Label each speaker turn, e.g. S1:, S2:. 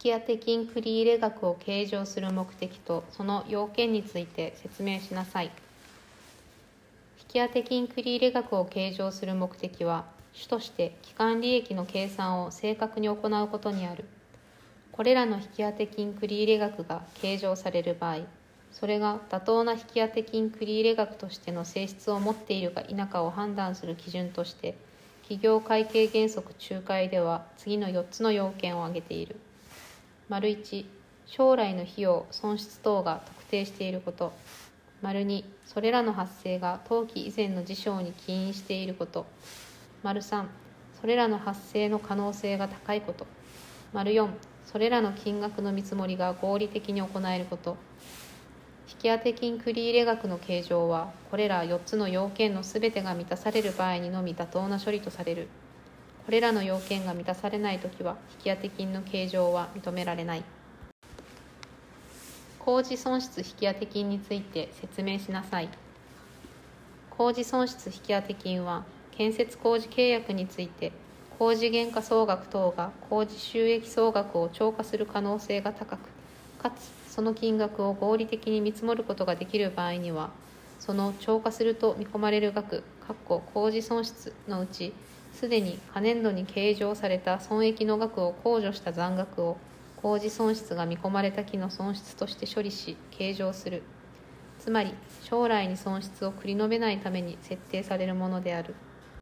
S1: 引当金繰入額を計上する目的とその要件について説明しなさい。引当金繰入額を計上する目的は、主として期間利益の計算を正確に行うことにある。これらの引当金繰入額が計上される場合、それが妥当な引当金繰入額としての性質を持っているか否かを判断する基準として、企業会計原則仲介では次の4つの要件を挙げている。丸1、将来の費用、損失等が特定していること。丸2、それらの発生が当期以前の事象に起因していること。丸3、それらの発生の可能性が高いこと。丸4、それらの金額の見積もりが合理的に行えること。引当金繰入額の計上は、これら4つの要件のすべてが満たされる場合にのみ妥当な処理とされる。これらの要件が満たされないときは、引当金の計上は認められない。工事損失引当金について説明しなさい。工事損失引当金は、建設工事契約について、工事原価総額等が工事収益総額を超過する可能性が高く、かつその金額を合理的に見積もることができる場合には、その超過すると見込まれる額、工事損失のうち、すでに可燃度に計上された損益の額を控除した残額を工事損失が見込まれた木の損失として処理し計上するつまり将来に損失を繰り延べないために設定されるものである。